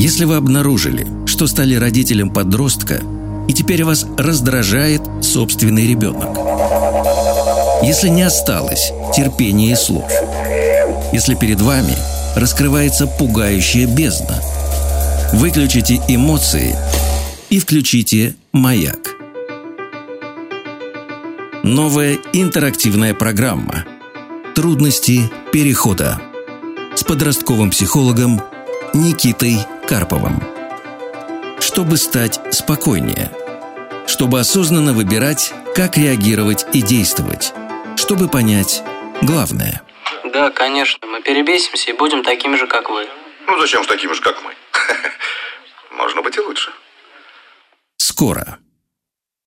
Если вы обнаружили, что стали родителем подростка, и теперь вас раздражает собственный ребенок. Если не осталось терпения и слов. Если перед вами раскрывается пугающая бездна. Выключите эмоции и включите маяк. Новая интерактивная программа «Трудности перехода» с подростковым психологом Никитой Карповым. Чтобы стать спокойнее. Чтобы осознанно выбирать, как реагировать и действовать. Чтобы понять главное. Да, конечно, мы перебесимся и будем такими же, как вы. Ну зачем же такими же, как мы? Можно быть и лучше. Скоро.